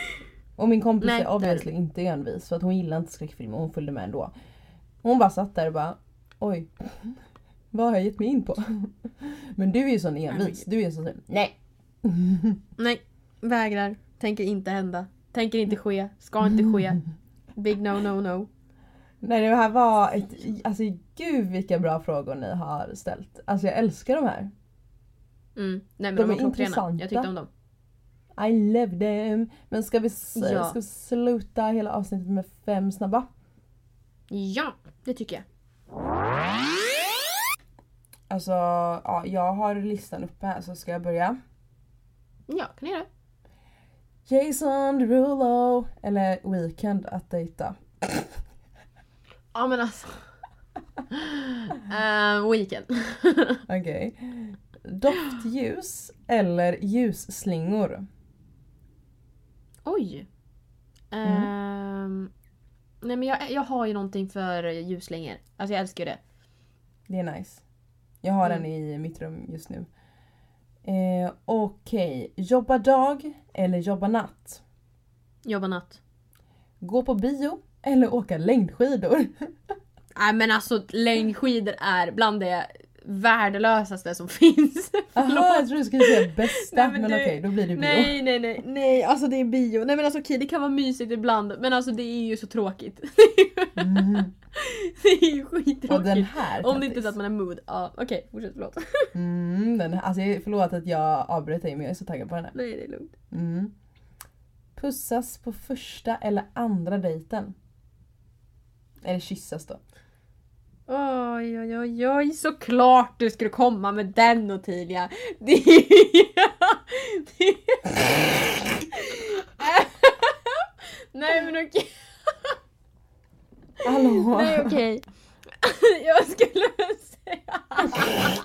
Och min kompis Nej, är obviously inte envis för att hon gillar inte skräckfilm och hon följde med ändå. Hon bara satt där och bara oj. Vad har jag gett mig in på? Men du är ju sån envis. Du är sån nej. Nej, vägrar. Tänker inte hända. Tänker inte ske. Ska inte ske. Big no no no. Nej det här var ett, alltså gud vilka bra frågor ni har ställt. Alltså jag älskar de här. Mm. Nej men De de, var klockrena. Jag tyckte om dem. I love them. Men ska vi, Ja. ska vi sluta hela avsnittet med fem snabba? Ja, det tycker jag. Alltså, ja, jag har listan uppe här så ska jag börja. Ja, kan ni göra. Jason Derulo eller Weekend att dejta. Ja men alltså. uh, weekend. Okej. Doftljus eller ljusslingor? Oj. Ehm, nej men jag, jag har ju någonting för ljusslingor. Alltså jag älskar ju det. Det är nice. Jag har Mm. den i mitt rum just nu. Eh, Okej, jobba dag eller jobba natt? Jobba natt. Gå på bio eller åka längdskidor? Nej men alltså längdskidor är bland det värdelösaste som finns. Jaha, jag trodde du skulle säga bästa Nej, men, men du- okej då blir det bio. Nej nej nej nej alltså det är bio. Nej men alltså okej det kan vara mysigt ibland men alltså det är ju så tråkigt. Mhm. det är ju Och den skittråkigt. här Om det inte är så att man är mood. Ja okej fortsätt förlåt. mm, den här, alltså Förlåt att jag avbröt dig men jag är så taggad på den här. nej det är lugnt. Mm. Pussas på första eller andra dejten? Eller kyssas då. Oj oj oj oj såklart du skulle komma med den Ottilia. Det är... det är... Nej men okej. Hallå? Nej okej. Jag skulle väl säga...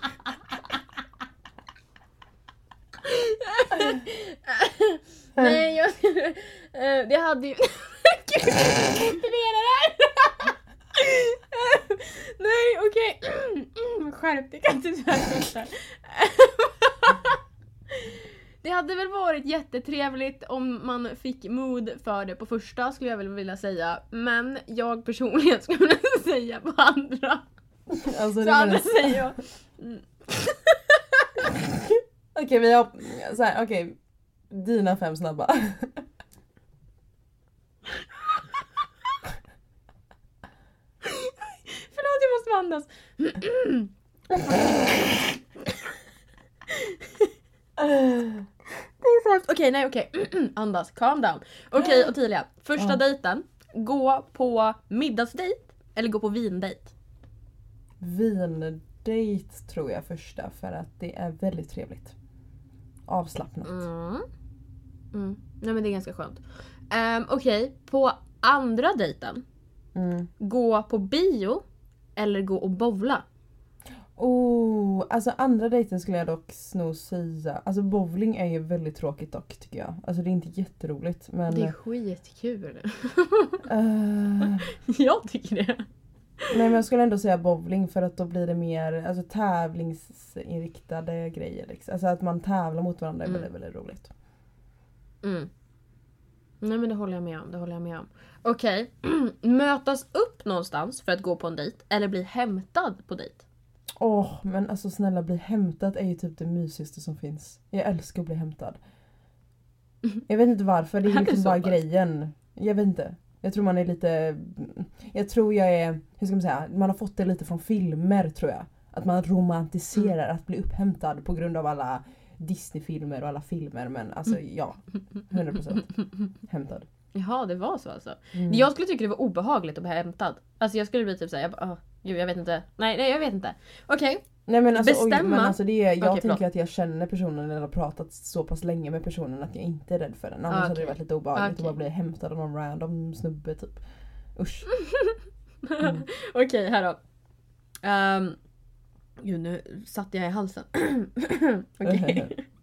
Nej jag skulle... eh, Det hade ju... Gud, kontrollera det här! Nej okej. Skärp dig kan inte säga Det hade väl varit jättetrevligt om man fick mood för det på första skulle jag väl vilja säga. Men jag personligen skulle säga på andra. Alltså, Så andra säger jag. Mm. Okej vi har, så här, okej. Dina fem snabba. Förlåt jag måste andas. Det är så hemskt. Okej nej okej. Andas, calm down. Okej Ottilia, första dejten. Gå på middagsdejt eller gå på vindejt? Vindejt tror jag första för att det är väldigt trevligt. Avslappnat. Mm. Mm. Nej men det är ganska skönt. Um, Okej, på andra dejten. Mm. Gå på bio eller gå och bowla? Oh, alltså andra dejten skulle jag dock nog säga. Alltså bowling är ju väldigt tråkigt dock tycker jag. Alltså det är inte jätteroligt men... Det är skitkul. eh, jag tycker det. nej men jag skulle ändå säga bowling för att då blir det mer alltså, tävlingsinriktade grejer. Liksom. Alltså att man tävlar mot varandra är Mm. väldigt, väldigt roligt. Mm. Nej men det håller jag med om. Det håller jag med om. Okej. Mötas upp någonstans för att gå på en dejt eller bli hämtad på dejt? Åh, men alltså snälla bli hämtad är ju typ det mysigaste som finns. Jag älskar att bli hämtad. Jag vet inte varför, det är Är det liksom så bara pass? grejen. Jag vet inte. Jag tror man är lite... Jag tror jag är... Hur ska man säga? Man har fått det lite från filmer tror jag. Att man romantiserar att bli upphämtad på grund av alla Disney-filmer och alla filmer. Men alltså ja, 100% hämtad. Jaha, det var så alltså. Mm. Jag skulle tycka det var obehagligt att bli hämtad. Alltså jag skulle bli typ såhär, jag bara, "Åh, gud jag vet inte. Nej, nej jag vet inte. Okej. Nej men alltså, oj, Bestämma. men alltså det är, jag Okej, tänker att jag känner personen eller har pratat så pass länge med personen att jag inte är rädd för den. Annars Ah, hade det varit lite obehagligt Okej. att bara bli hämtad av någon random snubbe typ. Usch. Mm. Okej, här då. Um, gud nu satte jag i halsen. Okej.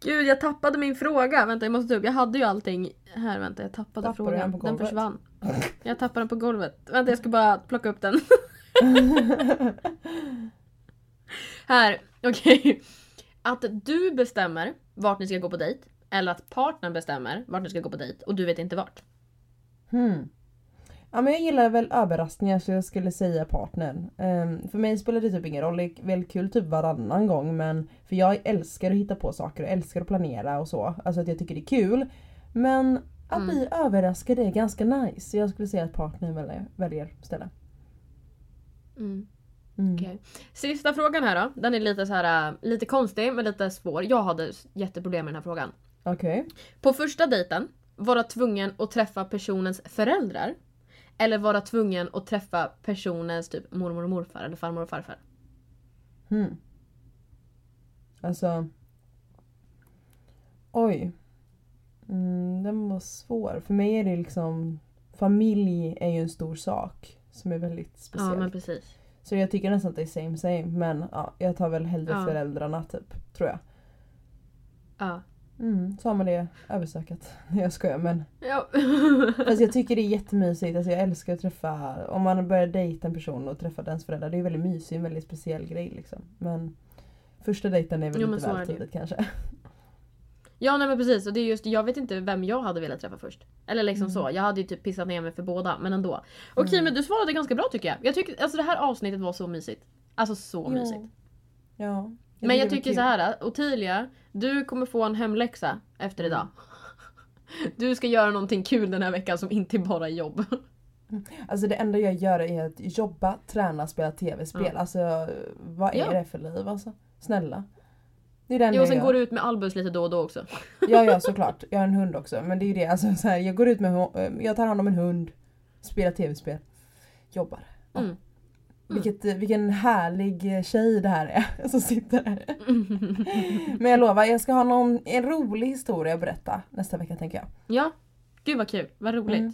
Gud jag tappade min fråga. Vänta jag måste upp. Jag hade ju allting här. Vänta jag tappade Tappade frågan. den den försvann. Jag tappade den på golvet. Vänta jag ska bara plocka upp den. här, okej. Att du bestämmer vart ni ska gå på dejt. Eller att partnern bestämmer vart ni ska gå på dejt och du vet inte vart. Hmm. Ja men jag gillar väl överraskningar så jag skulle säga partnern. Ehm, för mig spelar det typ ingen roll, det är väl kul typ varannan gång men för jag älskar att hitta på saker och älskar att planera och så. Alltså att jag tycker det är kul. Men att Mm. bli överraskad är ganska nice. Så jag skulle säga att partnern väljer, väljer ställe. Mm. Mm. Okej. Sista frågan här då. Den är lite så här, äh, lite konstig men lite svår. Jag hade jätteproblem med den här frågan. Okej. På första dejten vara tvungen att träffa personens föräldrar. Eller vara tvungen att träffa personens typ mormor och morfar eller farmor och farfar. Hmm. Alltså. Oj. Mm, den var svår. För mig är det liksom familj är ju en stor sak som är väldigt speciell. Ja men precis. Så jag tycker nästan att det är same same men ja, jag tar väl hellre Ja. föräldrarna typ, tror jag. Ja. Mm, så har man det översökat. Jag skojar men. ja. Alltså jag tycker det är jättemysigt, alltså jag älskar att träffa, om man börjar dejta en person och träffa dens föräldrar, det är väldigt mysigt, en väldigt speciell grej liksom. Men första dejten är väl Jo, lite väl tidigt kanske. Ja nej men precis och det är just, jag vet inte vem jag hade velat träffa först. Eller liksom Mm. så, jag hade ju typ pissat ner mig för båda men ändå. Okej Mm. men du svarade ganska bra tycker jag. Jag tycker, alltså det här avsnittet var så mysigt. Alltså så mysigt. Ja. Men jag tycker så här, Ottilia, du kommer få en hemläxa efter idag. Mm. Du ska göra någonting kul den här veckan som inte bara är jobb. Alltså det enda jag gör är att jobba, träna, spela tv-spel. Ja. Alltså vad är Ja. det för liv alltså? Snälla. Det är det Jo, jag sen gör. går du ut med Albus lite då och då också. Ja ja såklart, jag har en hund också. Men det är ju det, alltså, så här, jag går ut med ho- jag tar hand om en hund, spelar tv-spel, jobbar. Ja. Mm. Vilket, vilken härlig tjej det här är som sitter här. Men jag lovar, jag ska ha någon, en rolig historia att berätta nästa vecka tänker jag. Ja, gud vad kul, vad roligt. Mm.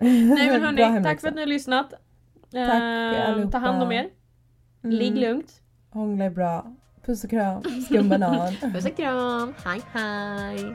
Nej men hörni, tack för att ni har lyssnat. Tack Eh, allihopa. ta hand om er, Mm. ligg lugnt. Hångla är bra. Puss och kram, skumbanan. Puss och kram, hej hej.